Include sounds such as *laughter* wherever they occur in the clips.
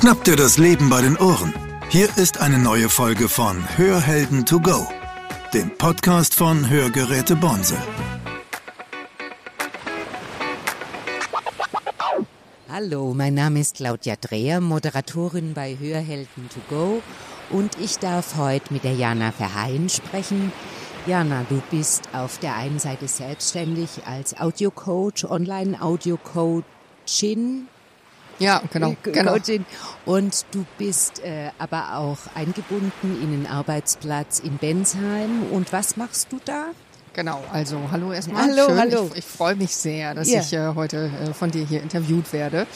Schnapp dir das Leben bei den Ohren. Hier ist eine neue Folge von Hörhelden to go, dem Podcast von Hörgeräte Bonse. Hallo, mein Name ist Claudia Dreher, Moderatorin bei Hörhelden to go und ich darf heute mit der Jana Verheyen sprechen. Jana, du bist auf der einen Seite selbstständig als Audiocoach, Online-Audio-Coachin. Ja, genau, genau. Coachin. Und du bist äh, aber auch eingebunden in den Arbeitsplatz in Bensheim. Und was machst du da? Genau, also hallo erstmal. Hallo, Schön. hallo. Ich, ich freue mich sehr, dass Ja. ich äh, heute äh, von dir hier interviewt werde.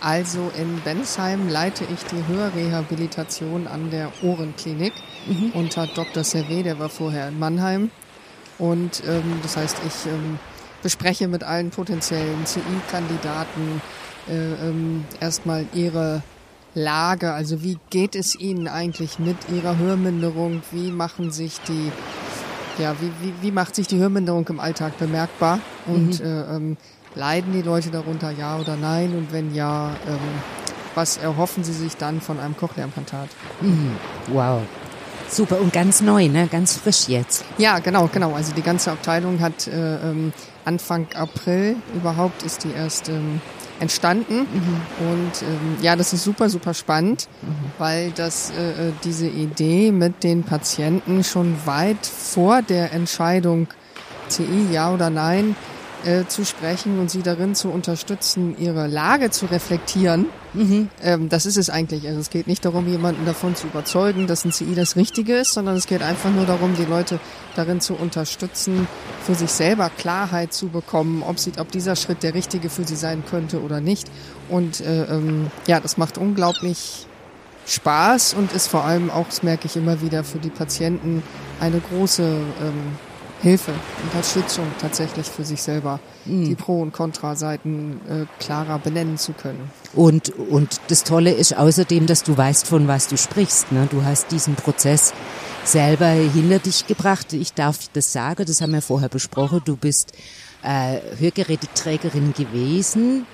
Also in Bensheim leite ich die Hörrehabilitation an der Ohrenklinik Mhm. unter Dr. Servet, der war vorher in Mannheim. Und ähm, das heißt, ich ähm, bespreche mit allen potenziellen CI-Kandidaten äh, ähm, erstmal ihre Lage, also wie geht es ihnen eigentlich mit ihrer Hörminderung, wie machen sich die ja, wie, wie, wie macht sich die Hörminderung im Alltag bemerkbar? Und äh, ähm, leiden die Leute darunter, ja oder nein? Und wenn ja, ähm, was erhoffen sie sich dann von einem Cochlea-Implantat? Wow. Super und ganz neu, ne? Ganz frisch jetzt. Ja, genau, genau. Also die ganze Abteilung hat äh, ähm, Anfang April überhaupt ist die erst ähm, entstanden. Und ähm, ja, das ist super, super spannend, weil das äh, äh, diese Idee mit den Patienten schon weit vor der Entscheidung CI ja oder nein äh, zu sprechen und sie darin zu unterstützen, ihre Lage zu reflektieren. Ähm, das ist es eigentlich. Also es geht nicht darum, jemanden davon zu überzeugen, dass ein CI das Richtige ist, sondern es geht einfach nur darum, die Leute darin zu unterstützen, für sich selber Klarheit zu bekommen, ob, sie, ob dieser Schritt der richtige für sie sein könnte oder nicht. Und äh, ähm, ja, das macht unglaublich Spaß und ist vor allem auch, das merke ich immer wieder, für die Patienten eine große ähm, Hilfe, Unterstützung tatsächlich für sich selber, die Pro- und Kontraseiten äh, klarer benennen zu können. Und, und das Tolle ist außerdem, dass du weißt, von was du sprichst. Ne? Du hast diesen Prozess selber hinter dich gebracht. Ich darf das sagen, das haben wir vorher besprochen. Du bist äh, Hörgeräteträgerin gewesen,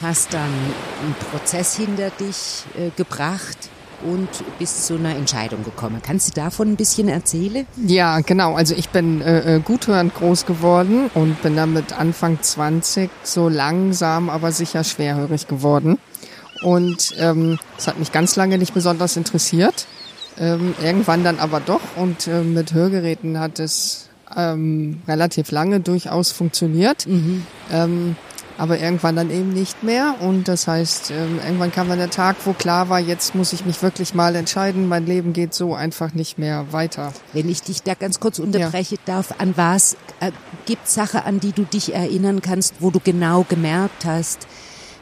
hast dann einen Prozess hinter dich äh, gebracht und bist zu einer Entscheidung gekommen. Kannst du davon ein bisschen erzählen? Ja, genau. Also ich bin äh, äh, guthörend groß geworden und bin dann mit Anfang 20 so langsam, aber sicher schwerhörig geworden. Und ähm, es hat mich ganz lange nicht besonders interessiert. Ähm, irgendwann dann aber doch. Und äh, mit Hörgeräten hat es ähm, relativ lange durchaus funktioniert. Ähm, aber irgendwann dann eben nicht mehr. Und das heißt, ähm, irgendwann kam dann der Tag, wo klar war, jetzt muss ich mich wirklich mal entscheiden. Mein Leben geht so einfach nicht mehr weiter. Wenn ich dich da ganz kurz unterbrechen darf, an was äh, gibt Sache, an die du dich erinnern kannst, wo du genau gemerkt hast,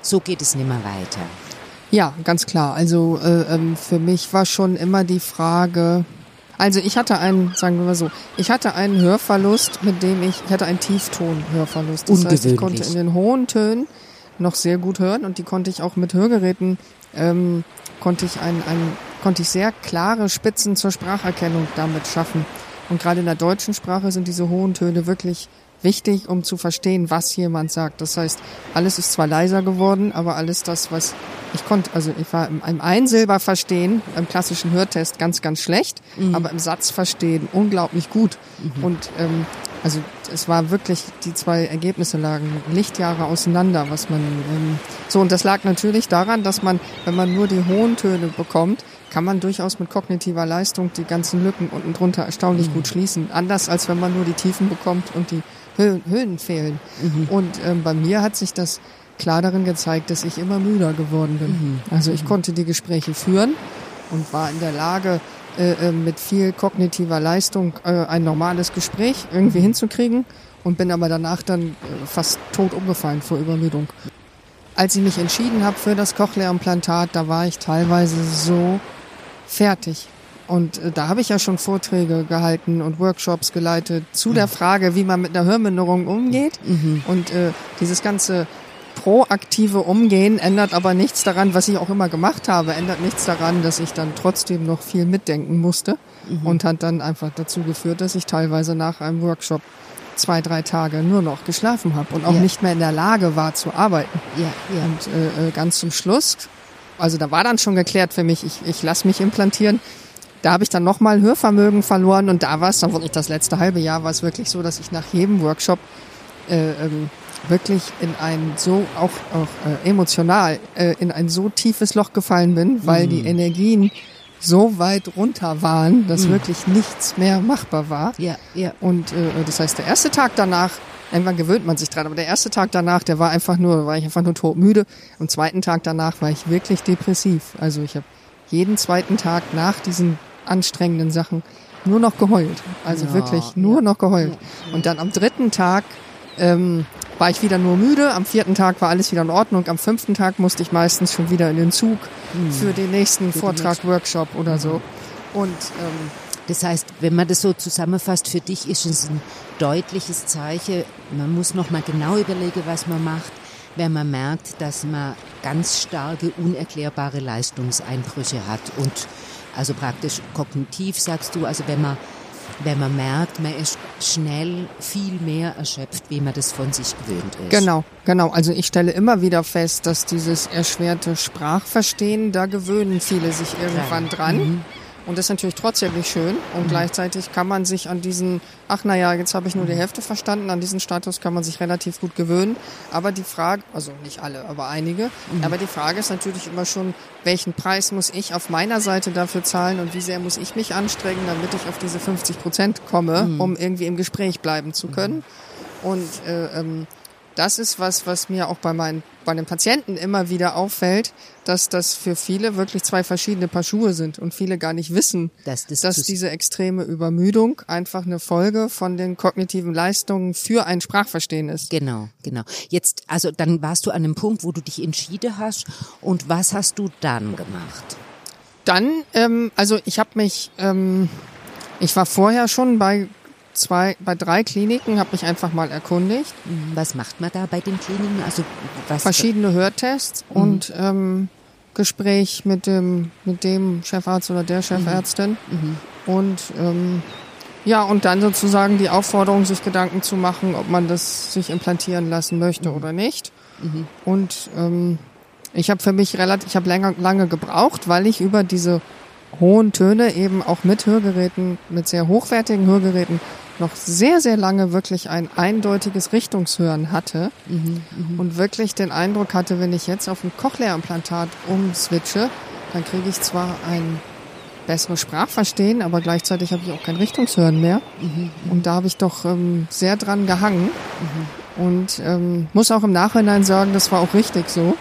so geht es nimmer weiter. Ja, ganz klar. Also äh, ähm, für mich war schon immer die Frage, also ich hatte einen, sagen wir mal so, ich hatte einen Hörverlust, mit dem ich, ich hatte einen Tiefton-Hörverlust. Das heißt, ich konnte in den hohen Tönen noch sehr gut hören und die konnte ich auch mit Hörgeräten, ähm, konnte ich ein, ein, konnte ich sehr klare Spitzen zur Spracherkennung damit schaffen. Und gerade in der deutschen Sprache sind diese hohen Töne wirklich wichtig, um zu verstehen, was jemand sagt. Das heißt, alles ist zwar leiser geworden, aber alles das, was ich konnte, also ich war im, im Einsilber verstehen, im klassischen Hörtest ganz, ganz schlecht, aber im Satz verstehen unglaublich gut. Und ähm, also es war wirklich, die zwei Ergebnisse lagen Lichtjahre auseinander, was man ähm, so und das lag natürlich daran, dass man, wenn man nur die hohen Töne bekommt, kann man durchaus mit kognitiver Leistung die ganzen Lücken unten drunter erstaunlich gut schließen. Anders als wenn man nur die Tiefen bekommt und die Höhen, Höhen fehlen. Und ähm, bei mir hat sich das klar darin gezeigt, dass ich immer müder geworden bin. Also ich konnte die Gespräche führen und war in der Lage, äh, äh, mit viel kognitiver Leistung äh, ein normales Gespräch irgendwie hinzukriegen und bin aber danach dann äh, fast tot umgefallen vor Übermüdung. Als ich mich entschieden habe für das Cochlea-Implantat, da war ich teilweise so fertig. Und äh, da habe ich ja schon Vorträge gehalten und Workshops geleitet zu der Frage, wie man mit einer Hörminderung umgeht. Und äh, dieses ganze proaktive Umgehen ändert aber nichts daran, was ich auch immer gemacht habe, ändert nichts daran, dass ich dann trotzdem noch viel mitdenken musste und hat dann einfach dazu geführt, dass ich teilweise nach einem Workshop zwei, drei Tage nur noch geschlafen habe und auch Ja. nicht mehr in der Lage war zu arbeiten. Ja, ja. Und äh, äh, ganz zum Schluss also da war dann schon geklärt für mich, ich, ich lasse mich implantieren. Da habe ich dann nochmal Hörvermögen verloren und da war es dann wirklich das letzte halbe Jahr war es wirklich so, dass ich nach jedem Workshop äh, ähm, wirklich in ein so auch auch äh, emotional äh, in ein so tiefes Loch gefallen bin, weil die Energien so weit runter waren, dass wirklich nichts mehr machbar war. Ja, ja. Und äh, das heißt, der erste Tag danach, irgendwann gewöhnt man sich dran, aber der erste Tag danach, der war einfach nur, war ich einfach nur todmüde. Am zweiten Tag danach war ich wirklich depressiv. Also ich habe jeden zweiten Tag nach diesen anstrengenden Sachen nur noch geheult. Also Ja, wirklich nur ja. noch geheult. Und dann am dritten Tag ähm, war ich wieder nur müde. Am vierten Tag war alles wieder in Ordnung. Am fünften Tag musste ich meistens schon wieder in den Zug für den nächsten Vortrag, Workshop oder so. Und ähm, Das heißt, wenn man das so zusammenfasst, für dich ist es ein deutliches Zeichen. Man muss noch mal genau überlegen, was man macht, wenn man merkt, dass man ganz starke, unerklärbare Leistungseinbrüche hat. Und also praktisch kognitiv sagst du, also wenn man wenn man merkt, man ist schnell viel mehr erschöpft, wie man das von sich gewöhnt ist. Genau, genau. Also ich stelle immer wieder fest, dass dieses erschwerte Sprachverstehen, da gewöhnen viele sich irgendwann dran. Und das ist natürlich trotzdem nicht schön. Und gleichzeitig kann man sich an diesen, ach naja, jetzt habe ich nur die Hälfte verstanden, an diesen Status kann man sich relativ gut gewöhnen. Aber die Frage, also nicht alle, aber einige, aber die Frage ist natürlich immer schon, welchen Preis muss ich auf meiner Seite dafür zahlen und wie sehr muss ich mich anstrengen, damit ich auf diese 50 Prozent komme, um irgendwie im Gespräch bleiben zu können. Und äh, ähm, das ist was, was mir auch bei meinen, bei den Patienten immer wieder auffällt, dass das für viele wirklich zwei verschiedene Paar Schuhe sind und viele gar nicht wissen, Dass das dass diese extreme Übermüdung einfach eine Folge von den kognitiven Leistungen für ein Sprachverstehen ist. Genau, genau. Jetzt, also dann warst du an einem Punkt, wo du dich entschieden hast. Und was hast du dann gemacht? Dann, ähm, also ich habe mich, ähm, ich war vorher schon bei zwei, bei drei Kliniken, habe mich einfach mal erkundigt. Was macht man da bei den Kliniken? Also was? verschiedene Hörtests und ähm, Gespräch mit dem mit dem Chefarzt oder der Chefärztin. Und ähm, ja und dann sozusagen die Aufforderung sich Gedanken zu machen ob man das sich implantieren lassen möchte oder nicht. Und ähm, ich habe für mich relativ ich habe länger lange gebraucht weil ich über diese hohen Töne eben auch mit Hörgeräten mit sehr hochwertigen Hörgeräten noch sehr sehr lange wirklich ein eindeutiges Richtungshören hatte und wirklich den Eindruck hatte, wenn ich jetzt auf ein Cochlea-Implantat umswitche, dann kriege ich zwar ein besseres Sprachverstehen, aber gleichzeitig habe ich auch kein Richtungshören mehr. Und da habe ich doch ähm, sehr dran gehangen. Und ähm, muss auch im Nachhinein sagen, das war auch richtig so.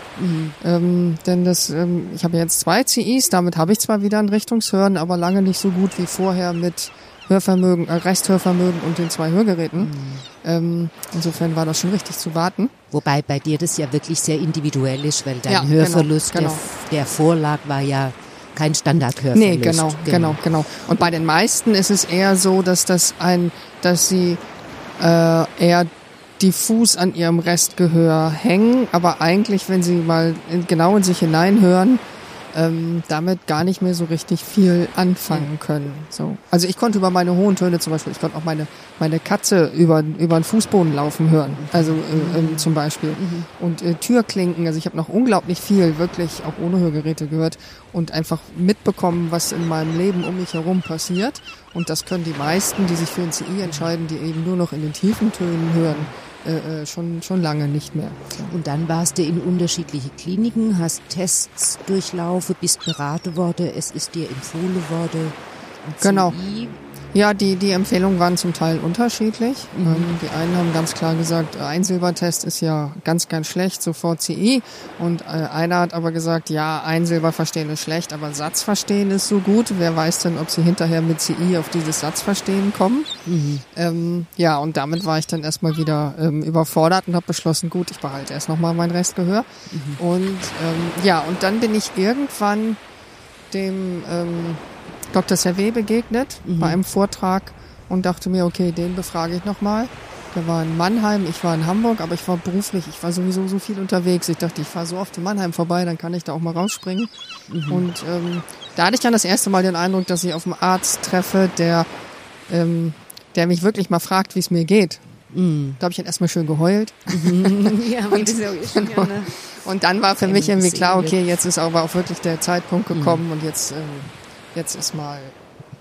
Ähm, denn das, ähm, ich habe jetzt zwei CIs, damit habe ich zwar wieder ein Richtungshören, aber lange nicht so gut wie vorher mit Hörvermögen, äh, Resthörvermögen und den zwei Hörgeräten. Ähm, insofern war das schon richtig zu warten. Wobei bei dir das ja wirklich sehr individuell ist, weil dein Ja, genau, Hörverlust, genau. Der, der Vorlag war ja kein Standardhörverlust. Nee, genau, genau, genau. Und bei den meisten ist es eher so, dass das ein, dass sie äh, eher diffus an ihrem Restgehör hängen, aber eigentlich, wenn sie mal in, genau in sich hineinhören, ähm, damit gar nicht mehr so richtig viel anfangen können. So. Also ich konnte über meine hohen Töne zum Beispiel, ich konnte auch meine, meine Katze über, über den Fußboden laufen hören, also äh, ähm, zum Beispiel. Und äh, Türklinken, also ich habe noch unglaublich viel, wirklich auch ohne Hörgeräte gehört und einfach mitbekommen, was in meinem Leben um mich herum passiert. Und das können die meisten, die sich für ein CI entscheiden, die eben nur noch in den tiefen Tönen hören, äh, äh, schon, schon lange nicht mehr. Und dann warst du in unterschiedliche Kliniken, hast Tests durchlaufen, bist beraten worden, es ist dir empfohlen worden. Genau. Ja, die, die Empfehlungen waren zum Teil unterschiedlich. Ähm, die einen haben ganz klar gesagt, ein Silbertest ist ja ganz, ganz schlecht, sofort CI. Und äh, einer hat aber gesagt, ja, ein Silberverstehen ist schlecht, aber Satzverstehen ist so gut. Wer weiß denn, ob sie hinterher mit CI auf dieses Satzverstehen kommen? Ähm, ja, und damit war ich dann erstmal wieder ähm, überfordert und habe beschlossen, gut, ich behalte erst nochmal mein Restgehör. Und ähm, ja, und dann bin ich irgendwann dem ähm, Dr. Servet begegnet bei einem Vortrag und dachte mir, okay, den befrage ich nochmal. Der war in Mannheim, ich war in Hamburg, aber ich war beruflich, ich war sowieso so viel unterwegs. Ich dachte, ich fahre so oft in Mannheim vorbei, dann kann ich da auch mal rausspringen. Und ähm, da hatte ich dann das erste Mal den Eindruck, dass ich auf einen Arzt treffe, der, ähm, der mich wirklich mal fragt, wie es mir geht. Mhm. Da habe ich dann erstmal schön geheult. *laughs* ja, und, ne? und dann war für mich irgendwie klar, okay, jetzt ist aber auch wirklich der Zeitpunkt gekommen mhm. und jetzt, ähm, jetzt ist mal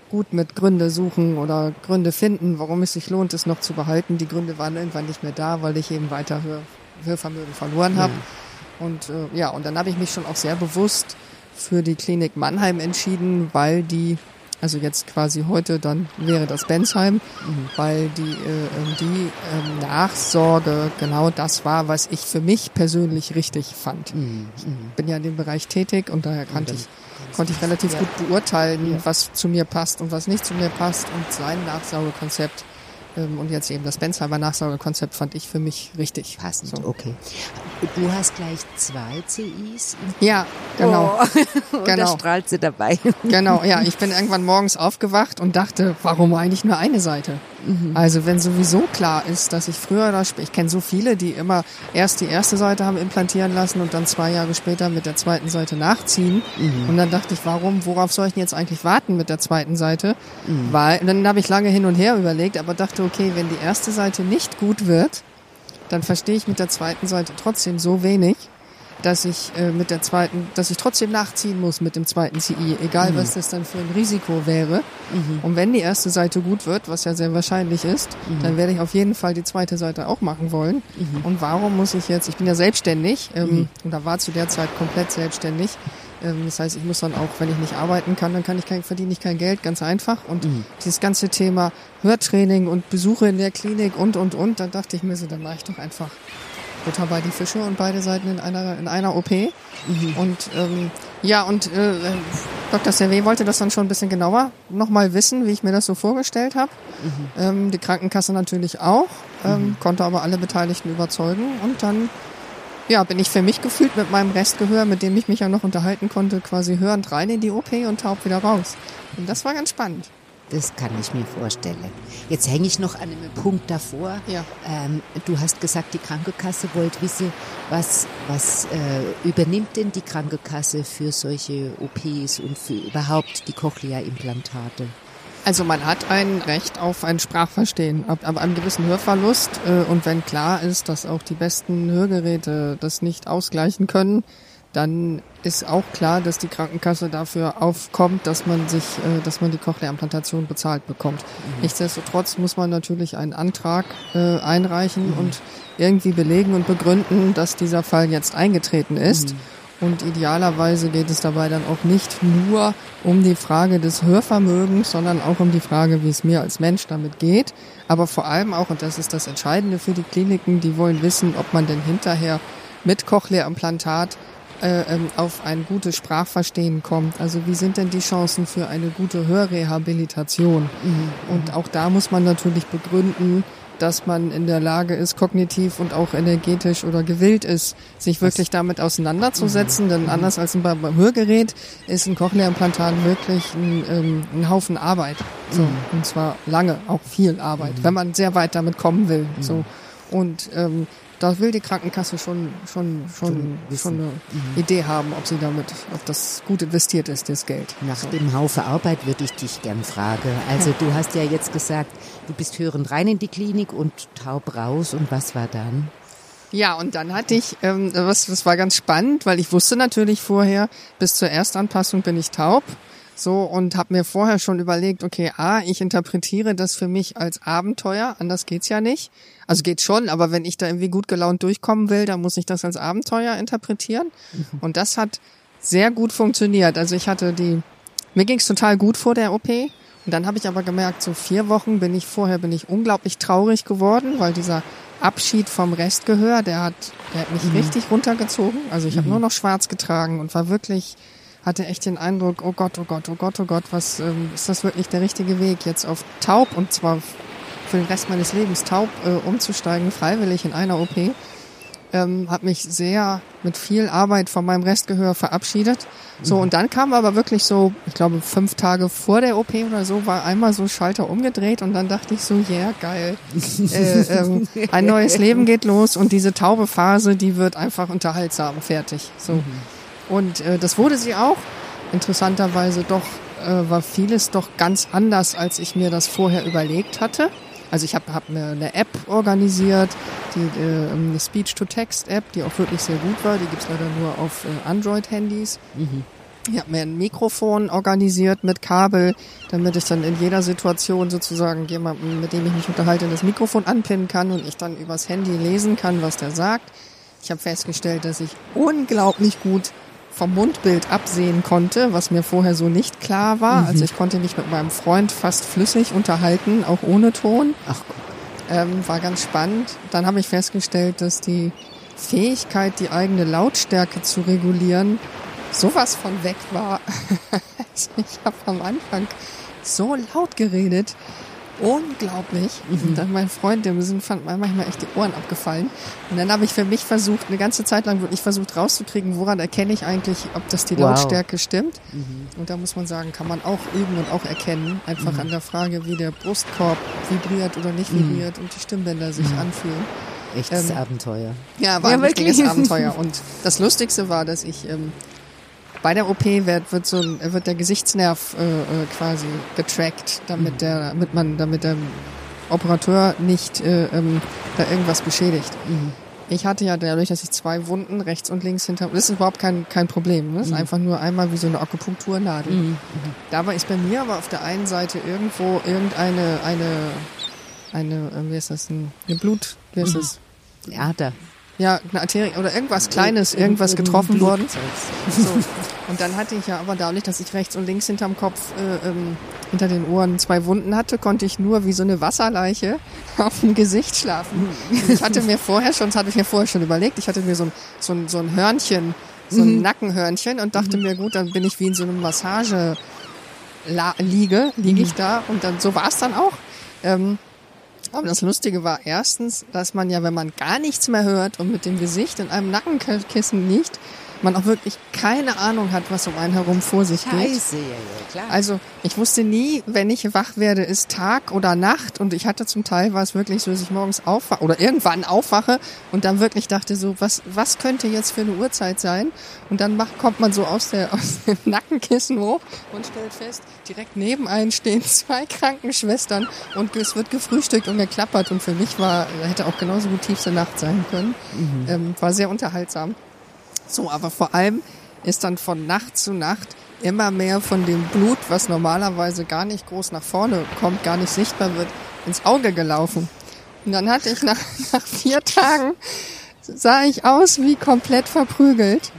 gut mit Gründe suchen oder Gründe finden, warum es sich lohnt, es noch zu behalten. Die Gründe waren irgendwann nicht mehr da, weil ich eben weiter Hör Hörvermögen verloren habe. Ja. Und äh, ja, und dann habe ich mich schon auch sehr bewusst für die Klinik Mannheim entschieden, weil die, also jetzt quasi heute, dann wäre das Bensheim, mhm. weil die, äh, ähm, die äh, Nachsorge genau das war, was ich für mich persönlich richtig fand. Mhm. Ich bin ja in dem Bereich tätig und daher kannte ich konnte ich relativ ja. gut beurteilen, ja. was zu mir passt und was nicht zu mir passt. Und sein Nachsaugekonzept ähm, und jetzt eben das Benzheimer Nachsaugekonzept fand ich für mich richtig. Passend, so. okay. Du hast gleich zwei CIs? Ja, genau. Oh. *laughs* und genau. da strahlt sie dabei. genau, ja. Ich bin irgendwann morgens aufgewacht und dachte, warum eigentlich nur eine Seite? Mhm. Also wenn sowieso klar ist, dass ich früher oder später, ich kenne so viele, die immer erst die erste Seite haben implantieren lassen und dann zwei Jahre später mit der zweiten Seite nachziehen. Mhm. Und dann dachte ich, warum, worauf soll ich denn jetzt eigentlich warten mit der zweiten Seite? Mhm. Weil, dann habe ich lange hin und her überlegt, aber dachte, okay, wenn die erste Seite nicht gut wird, dann verstehe ich mit der zweiten Seite trotzdem so wenig, dass ich äh, mit der zweiten, dass ich trotzdem nachziehen muss mit dem zweiten CI, egal mhm. was das dann für ein Risiko wäre. Mhm. Und wenn die erste Seite gut wird, was ja sehr wahrscheinlich ist, mhm. dann werde ich auf jeden Fall die zweite Seite auch machen wollen. Mhm. Und warum muss ich jetzt, ich bin ja selbstständig ähm, mhm. und da war zu der Zeit komplett selbstständig. Ähm, das heißt, ich muss dann auch, wenn ich nicht arbeiten kann, dann kann ich kein, verdiene ich kein Geld, ganz einfach. Und mhm. dieses ganze Thema Hörtraining und Besuche in der Klinik und und und, dann dachte ich mir so, dann mache ich doch einfach Butter bei die Fische und beide Seiten in einer, in einer OP. Mhm. Und ähm, ja, und äh, Dr. Servet wollte das dann schon ein bisschen genauer nochmal wissen, wie ich mir das so vorgestellt habe. Mhm. Ähm, die Krankenkasse natürlich auch, ähm, mhm. konnte aber alle Beteiligten überzeugen. Und dann ja, bin ich für mich gefühlt mit meinem Restgehör, mit dem ich mich ja noch unterhalten konnte, quasi hörend rein in die OP und taub wieder raus. Und das war ganz spannend. Das kann ich mir vorstellen. Jetzt hänge ich noch an einem Punkt davor. Ja. Ähm, du hast gesagt, die Krankenkasse wollte wissen, was, was äh, übernimmt denn die Krankenkasse für solche OPs und für überhaupt die Cochlea-Implantate? Also man hat ein Recht auf ein Sprachverstehen ab, ab einem gewissen Hörverlust äh, und wenn klar ist, dass auch die besten Hörgeräte das nicht ausgleichen können, dann ist auch klar, dass die Krankenkasse dafür aufkommt, dass man sich, äh, dass man die Cochlea-Implantation bezahlt bekommt. Mhm. Nichtsdestotrotz muss man natürlich einen Antrag äh, einreichen mhm. und irgendwie belegen und begründen, dass dieser Fall jetzt eingetreten ist. Mhm. Und idealerweise geht es dabei dann auch nicht nur um die Frage des Hörvermögens, sondern auch um die Frage, wie es mir als Mensch damit geht. Aber vor allem auch, und das ist das Entscheidende für die Kliniken, die wollen wissen, ob man denn hinterher mit Cochlea-Implantat äh, ähm, auf ein gutes Sprachverstehen kommt. Also wie sind denn die Chancen für eine gute Hörrehabilitation? Mhm. Und auch da muss man natürlich begründen, dass man in der Lage ist, kognitiv und auch energetisch oder gewillt ist, sich wirklich damit auseinanderzusetzen. Mhm. Denn anders als beim Hörgerät ist ein Cochlea-Implantat wirklich ein, ähm, ein Haufen Arbeit. So. Mhm. Und zwar lange, auch viel Arbeit, mhm. wenn man sehr weit damit kommen will. Mhm. So. Und ähm, da will die Krankenkasse schon schon schon schon eine mhm. Idee haben, ob sie damit, ob das gut investiert ist, das Geld. Nach so. dem Haufe Arbeit würde ich dich gern fragen. Also du hast ja jetzt gesagt, du bist hörend rein in die Klinik und taub raus. Und was war dann? Ja, und dann hatte ich, ähm, was, das war ganz spannend, weil ich wusste natürlich vorher, bis zur Erstanpassung bin ich taub. So, und habe mir vorher schon überlegt, okay, A, ich interpretiere das für mich als Abenteuer, anders geht's ja nicht. Also geht schon, aber wenn ich da irgendwie gut gelaunt durchkommen will, dann muss ich das als Abenteuer interpretieren. Mhm. Und das hat sehr gut funktioniert. Also ich hatte die, mir ging's total gut vor der OP. Und dann habe ich aber gemerkt, so vier Wochen bin ich vorher, bin ich unglaublich traurig geworden, weil dieser Abschied vom Restgehör, der hat, der hat mich mhm. richtig runtergezogen. Also ich mhm. habe nur noch schwarz getragen und war wirklich hatte echt den Eindruck, oh Gott, oh Gott, oh Gott, oh Gott, was ähm, ist das wirklich der richtige Weg, jetzt auf taub und zwar für den Rest meines Lebens taub äh, umzusteigen, freiwillig in einer OP. Ähm, habe mich sehr mit viel Arbeit von meinem Restgehör verabschiedet. So, mhm. und dann kam aber wirklich so, ich glaube, fünf Tage vor der OP oder so, war einmal so Schalter umgedreht und dann dachte ich so, yeah, geil. äh, *laughs* ähm, ein neues Leben geht los und diese taube Phase, die wird einfach unterhaltsam, fertig. So. Mhm. Und äh, das wurde sie auch. Interessanterweise doch äh, war vieles doch ganz anders, als ich mir das vorher überlegt hatte. Also ich habe hab mir eine App organisiert, die äh, eine Speech-to-Text-App, die auch wirklich sehr gut war. Die gibt's leider nur auf äh, Android-Handys. Ich habe mir ein Mikrofon organisiert mit Kabel, damit ich dann in jeder Situation sozusagen jemanden, mit dem ich mich unterhalte, das Mikrofon anpinnen kann und ich dann übers Handy lesen kann, was der sagt. Ich habe festgestellt, dass ich unglaublich gut vom Mundbild absehen konnte, was mir vorher so nicht klar war. Also ich konnte mich mit meinem Freund fast flüssig unterhalten, auch ohne Ton. Ach, Ähm, war ganz spannend. Dann habe ich festgestellt, dass die Fähigkeit, die eigene Lautstärke zu regulieren, sowas von weg war. *laughs* Also ich habe am Anfang so laut geredet. Unglaublich. Und dann mein Freund, dem sind fand manchmal echt die Ohren abgefallen. Und dann habe ich für mich versucht, eine ganze Zeit lang wirklich versucht rauszukriegen, woran erkenne ich eigentlich, ob das die Wow. Lautstärke stimmt. Und da muss man sagen, kann man auch üben und auch erkennen. Einfach an der Frage, wie der Brustkorb vibriert oder nicht vibriert und die Stimmbänder sich anfühlen. echtes Ähm, Abenteuer. Ja, war Ja, ein richtiges wirklich. Abenteuer. Und das Lustigste war, dass ich ähm, bei der OP wird, wird so ein, wird der Gesichtsnerv äh, äh, quasi getrackt, damit der, damit man, damit der Operateur nicht äh, ähm, da irgendwas beschädigt. Ich hatte ja dadurch, dass ich zwei Wunden rechts und links hinter, das ist überhaupt kein kein Problem. Ne? Das ist einfach nur einmal wie so eine Akupunkturnadel. Dabei ist bei mir aber auf der einen Seite irgendwo irgendeine eine eine äh, wie ist das ein, eine Blut wie ist das Ader. ja, eine Arterie oder irgendwas Kleines, irgendwas getroffen worden. So. Und dann hatte ich ja aber dadurch, dass ich rechts und links hinterm Kopf, äh, ähm, hinter den Ohren zwei Wunden hatte, konnte ich nur wie so eine Wasserleiche *laughs* auf dem Gesicht schlafen. Ich hatte mir vorher schon, das hatte ich mir vorher schon überlegt, ich hatte mir so ein, so ein, so ein Hörnchen, so ein Nackenhörnchen und dachte mir, gut, dann bin ich wie in so einem Massage La liege, liege ich da und dann so war es dann auch. Ähm, aber das Lustige war erstens, dass man ja, wenn man gar nichts mehr hört und mit dem Gesicht in einem Nackenkissen liegt, man auch wirklich keine Ahnung hat, was um einen herum vor sich geht. Ja, ja, klar. Also ich wusste nie, wenn ich wach werde, ist Tag oder Nacht und ich hatte zum Teil war es wirklich so, dass ich morgens aufwache oder irgendwann aufwache und dann wirklich dachte so, was was könnte jetzt für eine Uhrzeit sein? Und dann macht, kommt man so aus der *laughs* aus dem Nackenkissen hoch und stellt fest, direkt neben einen stehen zwei Krankenschwestern und es wird gefrühstückt und geklappert und für mich war hätte auch genauso gut tiefste Nacht sein können. Ähm, war sehr unterhaltsam. So, aber vor allem ist dann von Nacht zu Nacht immer mehr von dem Blut, was normalerweise gar nicht groß nach vorne kommt, gar nicht sichtbar wird, ins Auge gelaufen. Und dann hatte ich nach, *laughs* nach vier Tagen, sah ich aus wie komplett verprügelt.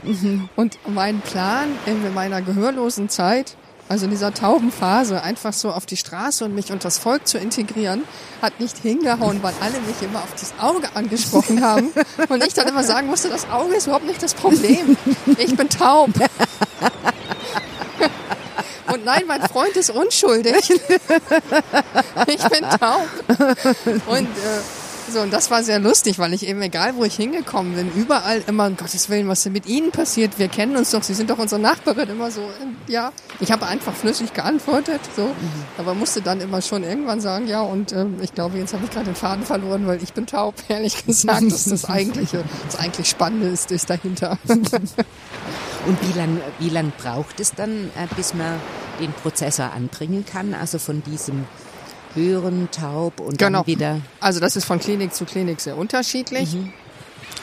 Und mein Plan in meiner gehörlosen Zeit, also in dieser tauben Phase, einfach so auf die Straße und mich unter das Volk zu integrieren, hat nicht hingehauen, weil alle mich immer auf das Auge angesprochen *laughs* haben. Und ich dann immer sagen musste, das Auge ist überhaupt nicht das Problem. Ich bin taub. Und nein, mein Freund ist unschuldig. Ich bin taub. Und äh, so, und das war sehr lustig, weil ich eben, egal wo ich hingekommen bin, überall immer, um Gottes Willen, was denn mit Ihnen passiert? Wir kennen uns doch, Sie sind doch unsere Nachbarin, immer so, äh, ja. Ich habe einfach flüssig geantwortet, so, aber musste dann immer schon irgendwann sagen, ja, und ähm, ich glaube, jetzt habe ich gerade den Faden verloren, weil ich bin taub, *laughs* ehrlich gesagt, das ist das eigentliche, das eigentlich Spannende ist, ist dahinter. *laughs* Und wie lang, wie lang braucht es dann, äh, bis man den Prozessor anbringen kann? Also von diesem Hören, Taub und Genau. dann wieder. Also das ist von Klinik zu Klinik sehr unterschiedlich.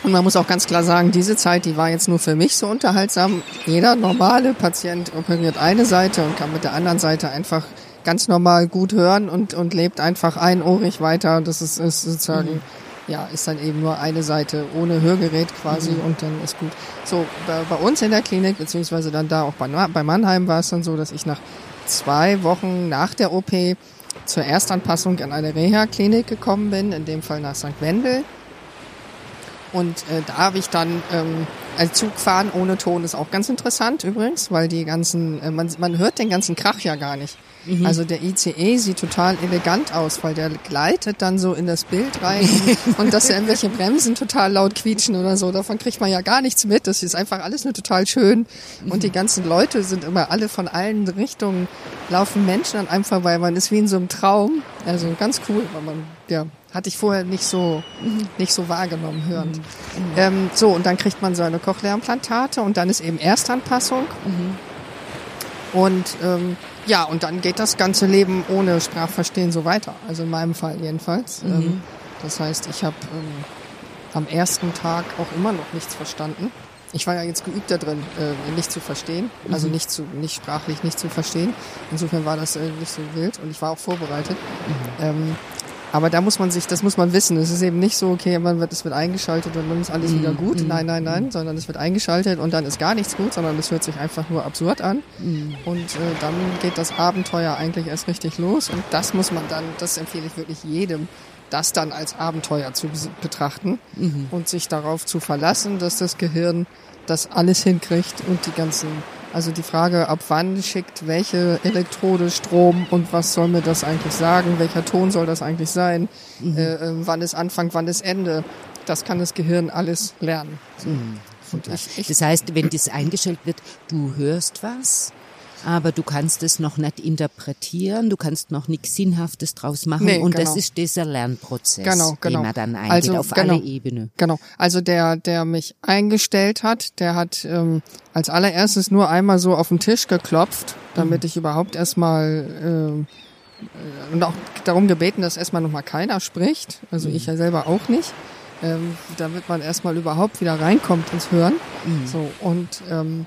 Und man muss auch ganz klar sagen, diese Zeit, die war jetzt nur für mich so unterhaltsam. Jeder normale Patient operiert eine Seite und kann mit der anderen Seite einfach ganz normal gut hören und, und lebt einfach einohrig weiter. Das ist, ist sozusagen, ja, ist dann eben nur eine Seite ohne Hörgerät quasi und dann ist gut. So, bei, bei uns in der Klinik, beziehungsweise dann da auch bei, bei Mannheim war es dann so, dass ich nach zwei Wochen nach der OP zur Erstanpassung in eine Reha-Klinik gekommen bin, in dem Fall nach St. Wendel. Und äh, da habe ich dann ähm, also Zug fahren ohne Ton ist auch ganz interessant übrigens, weil die ganzen, äh, man, man hört den ganzen Krach ja gar nicht. Also der ICE sieht total elegant aus, weil der gleitet dann so in das Bild rein *laughs* und, dass irgendwelche Bremsen total laut quietschen oder so, davon kriegt man ja gar nichts mit. Das ist einfach alles nur total schön. Und die ganzen Leute sind immer alle von allen Richtungen, laufen Menschen an einem vorbei. Man ist wie in so einem Traum. Also ganz cool, weil man, ja, hatte ich vorher nicht so, nicht so wahrgenommen hörend. Ähm, so, und dann kriegt man so eine Cochlea-Implantate und dann ist eben Erstanpassung. Und ähm, ja, und dann geht das ganze Leben ohne Sprachverstehen so weiter. Also in meinem Fall jedenfalls. Mhm. Ähm, das heißt, ich habe ähm, am ersten Tag auch immer noch nichts verstanden. Ich war ja jetzt geübt da drin, äh, nicht zu verstehen, also Mhm. nicht zu, nicht sprachlich nicht zu verstehen. Insofern war das äh, nicht so wild und ich war auch vorbereitet. Mhm. Ähm, aber da muss man sich, das muss man wissen. Es ist eben nicht so, okay, man wird, es wird eingeschaltet und dann ist alles wieder gut. Nein, nein, nein, sondern es wird eingeschaltet und dann ist gar nichts gut, sondern es hört sich einfach nur absurd an. Und äh, dann geht das Abenteuer eigentlich erst richtig los und das muss man dann, das empfehle ich wirklich jedem, das dann als Abenteuer zu betrachten und sich darauf zu verlassen, dass das Gehirn das alles hinkriegt und die ganzen, also die Frage, ab wann schickt welche Elektrode Strom und was soll mir das eigentlich sagen, welcher Ton soll das eigentlich sein, äh, äh, wann ist Anfang, wann ist Ende, das kann das Gehirn alles lernen. Und ich, ich, Das heißt, wenn das eingestellt wird, du hörst was, aber du kannst es noch nicht interpretieren, du kannst noch nichts Sinnhaftes draus machen Nee, und das genau. ist dieser Lernprozess, Genau, genau. den man dann eingeht Also, auf genau. alle Ebenen. Genau. Also der, der mich eingestellt hat, der hat ähm, als allererstes nur einmal so auf den Tisch geklopft, damit ich überhaupt erstmal ähm, äh, und auch darum gebeten, dass erstmal nochmal keiner spricht. Also ich ja selber auch nicht. Ähm, damit man erstmal überhaupt wieder reinkommt ins Hören. So und ähm,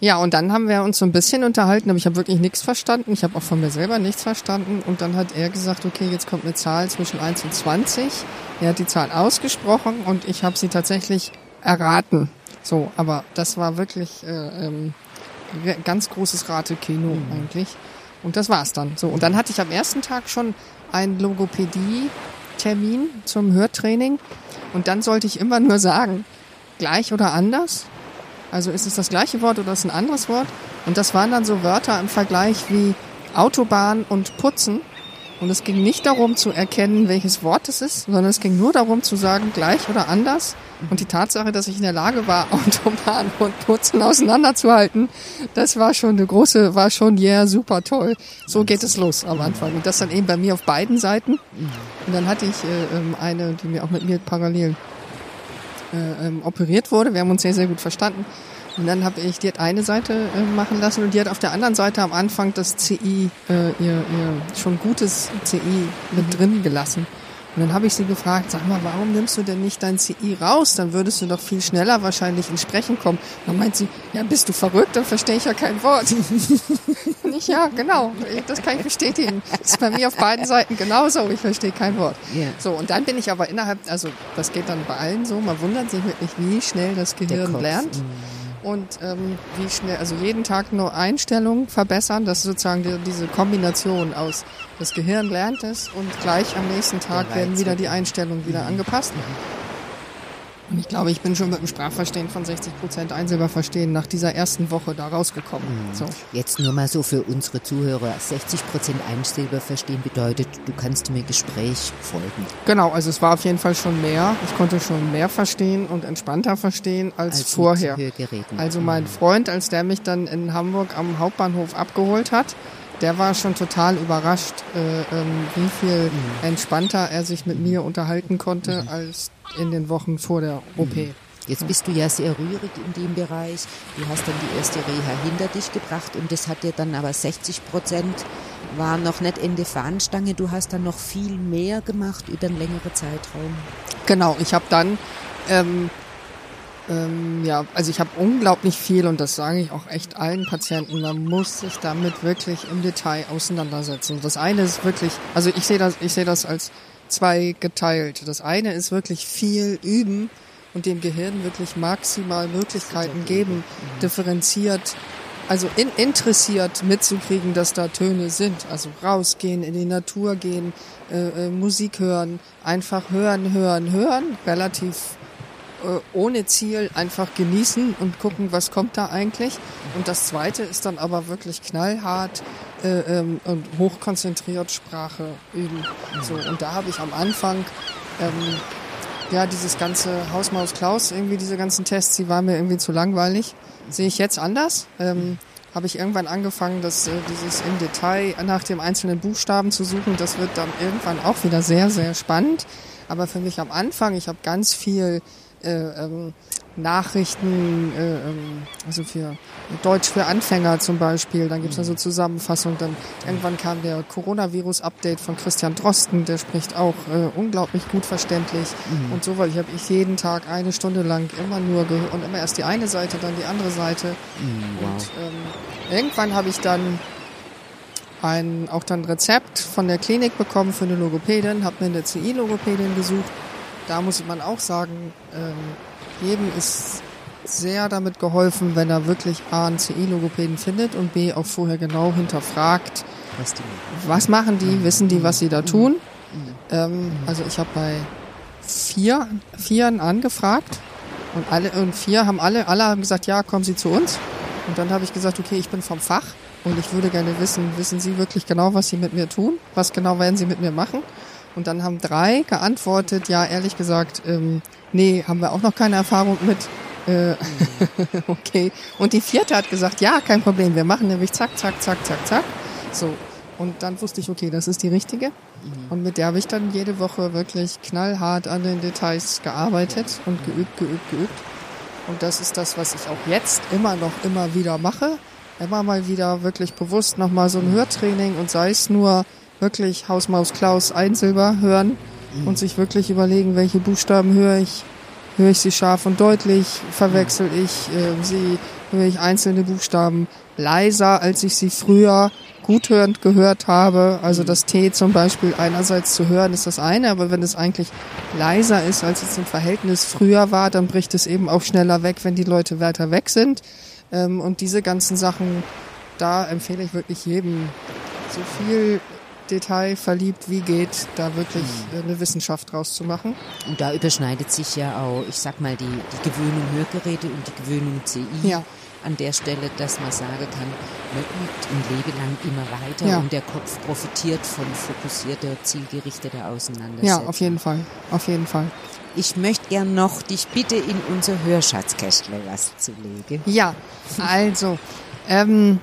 ja, und dann haben wir uns so ein bisschen unterhalten, aber ich habe wirklich nichts verstanden. Ich habe auch von mir selber nichts verstanden. Und dann hat er gesagt, okay, jetzt kommt eine Zahl zwischen 1 und 20. Er hat die Zahl ausgesprochen und ich habe sie tatsächlich erraten. So, aber das war wirklich äh, ähm, ganz großes Ratekino eigentlich. Und das war's dann. So, und dann hatte ich am ersten Tag schon einen Logopädie-Termin zum Hörtraining. Und dann sollte ich immer nur sagen, gleich oder anders. Also ist es das gleiche Wort oder ist es ein anderes Wort? Und das waren dann so Wörter im Vergleich wie Autobahn und Putzen. Und es ging nicht darum zu erkennen, welches Wort es ist, sondern es ging nur darum zu sagen, gleich oder anders. Und die Tatsache, dass ich in der Lage war, *laughs* Autobahn und Putzen auseinanderzuhalten, das war schon eine große, war schon yeah, super toll. So geht es los am Anfang. Und das dann eben bei mir auf beiden Seiten. Und dann hatte ich äh, ähm, eine, die mir auch mit mir parallel ähm, operiert wurde. Wir haben uns sehr, sehr gut verstanden. Und dann habe ich, die hat eine Seite äh, machen lassen und die hat auf der anderen Seite am Anfang das CI, äh, ihr, ihr schon gutes CI mit drin gelassen. Und dann habe ich sie gefragt, sag mal, warum nimmst du denn nicht dein CI raus? Dann würdest du doch viel schneller wahrscheinlich ins Sprechen kommen. Dann meint sie, ja, bist du verrückt? Dann verstehe ich ja kein Wort. *laughs* Und ich, ja, genau, das kann ich bestätigen. Das ist bei mir auf beiden Seiten genauso. Ich verstehe kein Wort. Ja. So, und dann bin ich aber innerhalb, also das geht dann bei allen so, man wundert sich wirklich, wie schnell das Gehirn lernt. Und ähm, wie schnell, also jeden Tag nur Einstellungen verbessern, das ist sozusagen die, diese Kombination aus das Gehirn lernt es und gleich am nächsten Tag werden wieder die Einstellungen wieder angepasst. Und ich glaube, ich bin schon mit dem Sprachverstehen von 60 Prozent Einsilberverstehen nach dieser ersten Woche da rausgekommen. So. Jetzt nur mal so für unsere Zuhörer. 60 Prozent Einsilber verstehen bedeutet, du kannst mir Gespräch folgen. Genau, also es war auf jeden Fall schon mehr. Ich konnte schon mehr verstehen und entspannter verstehen als, Als vorher. Also mein Freund, als der mich dann in Hamburg am Hauptbahnhof abgeholt hat, der war schon total überrascht, äh, ähm, wie viel entspannter er sich mit mir unterhalten konnte als in den Wochen vor der OP. Jetzt bist du ja sehr rührig in dem Bereich. Du hast dann die erste Reha hinter dich gebracht und das hat dir dann aber 60 Prozent war noch nicht Ende Fahnenstange. Du hast dann noch viel mehr gemacht über einen längeren Zeitraum. Genau, ich habe dann, ähm, ähm, ja, also ich habe unglaublich viel und das sage ich auch echt allen Patienten, man muss sich damit wirklich im Detail auseinandersetzen. Das eine ist wirklich, also ich sehe das, ich sehe das als zwei geteilt. Das eine ist wirklich viel üben und dem Gehirn wirklich maximal Möglichkeiten geben, differenziert also in, interessiert mitzukriegen, dass da Töne sind. Also rausgehen, in die Natur gehen, äh, äh, Musik hören, einfach hören, hören, hören, relativ ohne Ziel einfach genießen und gucken, was kommt da eigentlich. Und das Zweite ist dann aber wirklich knallhart äh, ähm, und hochkonzentriert Sprache üben. So und da habe ich am Anfang ähm, ja dieses ganze Hausmaus Klaus irgendwie diese ganzen Tests, die waren mir irgendwie zu langweilig. Sehe ich jetzt anders. Ähm, habe ich irgendwann angefangen, dass äh, dieses im Detail nach dem einzelnen Buchstaben zu suchen. Das wird dann irgendwann auch wieder sehr, sehr spannend. Aber für mich am Anfang, ich habe ganz viel äh, ähm, Nachrichten, äh, ähm, also für Deutsch für Anfänger zum Beispiel. Dann gibt's da so Zusammenfassungen. Dann irgendwann kam der Coronavirus-Update von Christian Drosten, der spricht auch äh, unglaublich gut verständlich und so weil Ich habe ich jeden Tag eine Stunde lang immer nur gehört und immer erst die eine Seite, dann die andere Seite. Und ähm, irgendwann habe ich dann ein auch dann Rezept von der Klinik bekommen für eine Logopädin, habe mir eine CI-Logopädin gesucht. Da muss man auch sagen, ähm, jedem ist sehr damit geholfen, wenn er wirklich A, einen CI-Logopäden findet und B, auch vorher genau hinterfragt, Was die machen. was machen die, wissen die, was sie da tun. Ähm, also ich habe bei vier, vieren angefragt und alle und vier haben alle, alle haben gesagt, ja, kommen Sie zu uns. Und dann habe ich gesagt, okay, ich bin vom Fach und ich würde gerne wissen, wissen Sie wirklich genau, was Sie mit mir tun? Was genau werden Sie mit mir machen? Und dann haben drei geantwortet, ja, ehrlich gesagt, ähm, nee, haben wir auch noch keine Erfahrung mit. Äh, *laughs* okay. Und die vierte hat gesagt, ja, kein Problem, wir machen nämlich zack, zack, zack, zack, zack. So. Und dann wusste ich, okay, das ist die richtige. Und mit der habe ich dann jede Woche wirklich knallhart an den Details gearbeitet und geübt, geübt, geübt. Und das ist das, was ich auch jetzt immer noch immer wieder mache. Immer mal wieder wirklich bewusst nochmal so ein Hörtraining und sei es nur wirklich Hausmaus Klaus Einsilber hören und sich wirklich überlegen, welche Buchstaben höre ich. Höre ich sie scharf und deutlich? Verwechsel ich äh, sie? Höre ich einzelne Buchstaben leiser, als ich sie früher guthörend gehört habe? Also das T zum Beispiel einerseits zu hören ist das eine, aber wenn es eigentlich leiser ist, als es im Verhältnis früher war, dann bricht es eben auch schneller weg, wenn die Leute weiter weg sind. Ähm, und diese ganzen Sachen, da empfehle ich wirklich jedem so viel Detail verliebt wie geht, da wirklich äh, eine Wissenschaft draus zu machen. Und da überschneidet sich ja auch, ich sag mal, die, die Gewöhnung Hörgeräte und die Gewöhnung CI. Ja. An der Stelle, dass man sagen kann, man übt ein Leben lang immer weiter Ja. und der Kopf profitiert von fokussierter, zielgerichteter Ja, Auseinandersetzung. auf jeden Fall. Auf jeden Fall. Ich möchte gern noch dich bitte in unser Hörschatzkästle was zu legen. Ja, *laughs* also, ähm,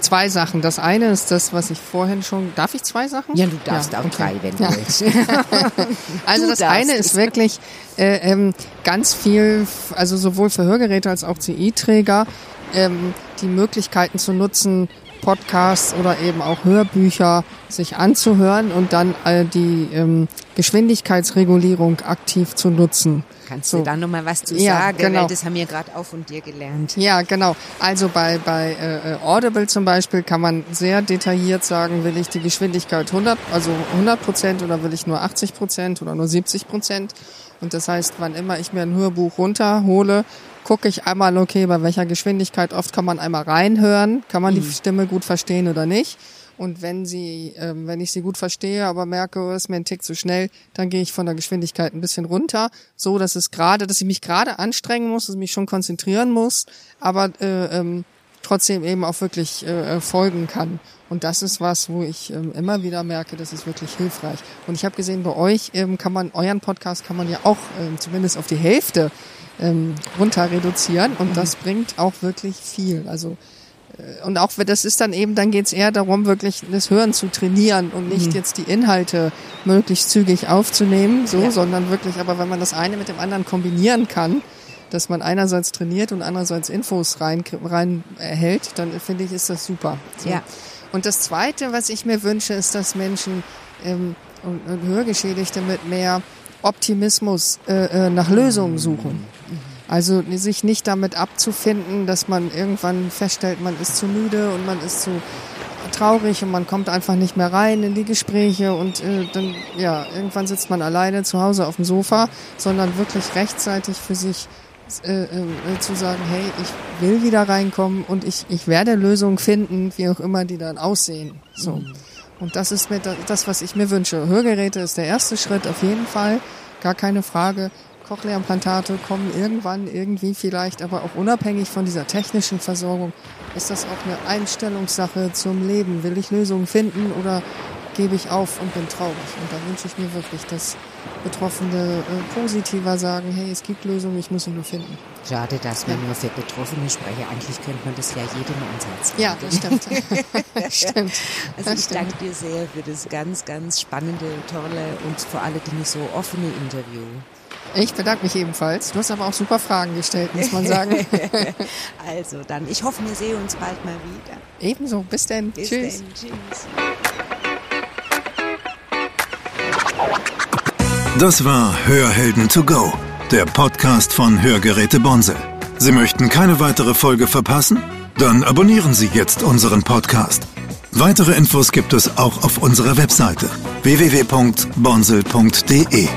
zwei Sachen. Das eine ist das, was ich vorhin schon. Darf ich zwei Sachen? Ja, du darfst auch okay. drei, wenn du Ja. willst. *laughs* Also Du das darfst eine ist wirklich äh, ähm, ganz viel, also sowohl für Hörgeräte als auch CI-Träger, ähm, die Möglichkeiten zu nutzen, Podcasts oder eben auch Hörbücher sich anzuhören und dann äh, die ähm, Geschwindigkeitsregulierung aktiv zu nutzen. Kannst So. du da noch mal was zu Ja, sagen? genau. Weil das haben wir gerade auch von dir gelernt. Ja, genau. Also bei, bei äh, äh, Audible zum Beispiel kann man sehr detailliert sagen, will ich die Geschwindigkeit 100, also 100 Prozent oder will ich nur 80 Prozent oder nur 70 Prozent. Und das heißt, wann immer ich mir ein Hörbuch runterhole, gucke ich einmal, okay, bei welcher Geschwindigkeit, oft kann man einmal reinhören, kann man die Stimme gut verstehen oder nicht. Und wenn sie, ähm, wenn ich sie gut verstehe, aber merke, oh, ist mir ein Tick zu schnell, dann gehe ich von der Geschwindigkeit ein bisschen runter, so dass es gerade, dass ich mich gerade anstrengen muss, dass ich mich schon konzentrieren muss, aber äh, ähm, trotzdem eben auch wirklich äh, äh, folgen kann. Und das ist was, wo ich ähm, immer wieder merke, das ist wirklich hilfreich. Und ich habe gesehen, bei euch ähm, kann man euren Podcast kann man ja auch ähm, zumindest auf die Hälfte ähm, runter reduzieren und das bringt auch wirklich viel. Also und auch wenn das ist dann eben, dann geht's eher darum, wirklich das Hören zu trainieren und nicht jetzt die Inhalte möglichst zügig aufzunehmen, so, Ja. sondern wirklich, aber wenn man das eine mit dem anderen kombinieren kann, dass man einerseits trainiert und andererseits Infos rein, rein erhält, dann finde ich, ist das super. So. Ja. Und das Zweite, was ich mir wünsche, ist, dass Menschen ähm, und, und Hörgeschädigte mit mehr Optimismus äh, äh, nach Lösungen suchen. Also sich nicht damit abzufinden, dass man irgendwann feststellt, man ist zu müde und man ist zu traurig und man kommt einfach nicht mehr rein in die Gespräche und äh, dann ja irgendwann sitzt man alleine zu Hause auf dem Sofa, sondern wirklich rechtzeitig für sich äh, äh, zu sagen, hey, ich will wieder reinkommen und ich ich werde Lösungen finden, wie auch immer die dann aussehen. So. Und das ist mir da- das, was ich mir wünsche. Hörgeräte ist der erste Schritt auf jeden Fall, gar keine Frage. Cochlea-Implantate kommen irgendwann irgendwie vielleicht, aber auch unabhängig von dieser technischen Versorgung, ist das auch eine Einstellungssache zum Leben. Will ich Lösungen finden oder gebe ich auf und bin traurig? Und da wünsche ich mir wirklich, dass Betroffene äh, positiver sagen, hey, es gibt Lösungen, ich muss sie nur finden. Schade, dass man nur für Betroffene spreche. Eigentlich könnte man das ja jedem ans Herz legen. Ja, das stimmt. *laughs* stimmt. Also das ich stimmt. danke dir sehr für das ganz, ganz spannende, tolle und vor allen Dingen so offene Interview. Ich bedanke mich ebenfalls. Du hast aber auch super Fragen gestellt, muss man sagen. *laughs* also dann, ich hoffe, wir sehen uns bald mal wieder. Ebenso. Bis denn. Bis Tschüss. Denn. Tschüss. Das war Hörhelden to go, der Podcast von Hörgeräte Bonse. Sie möchten keine weitere Folge verpassen? Dann abonnieren Sie jetzt unseren Podcast. Weitere Infos gibt es auch auf unserer Webseite www.bonsel.de.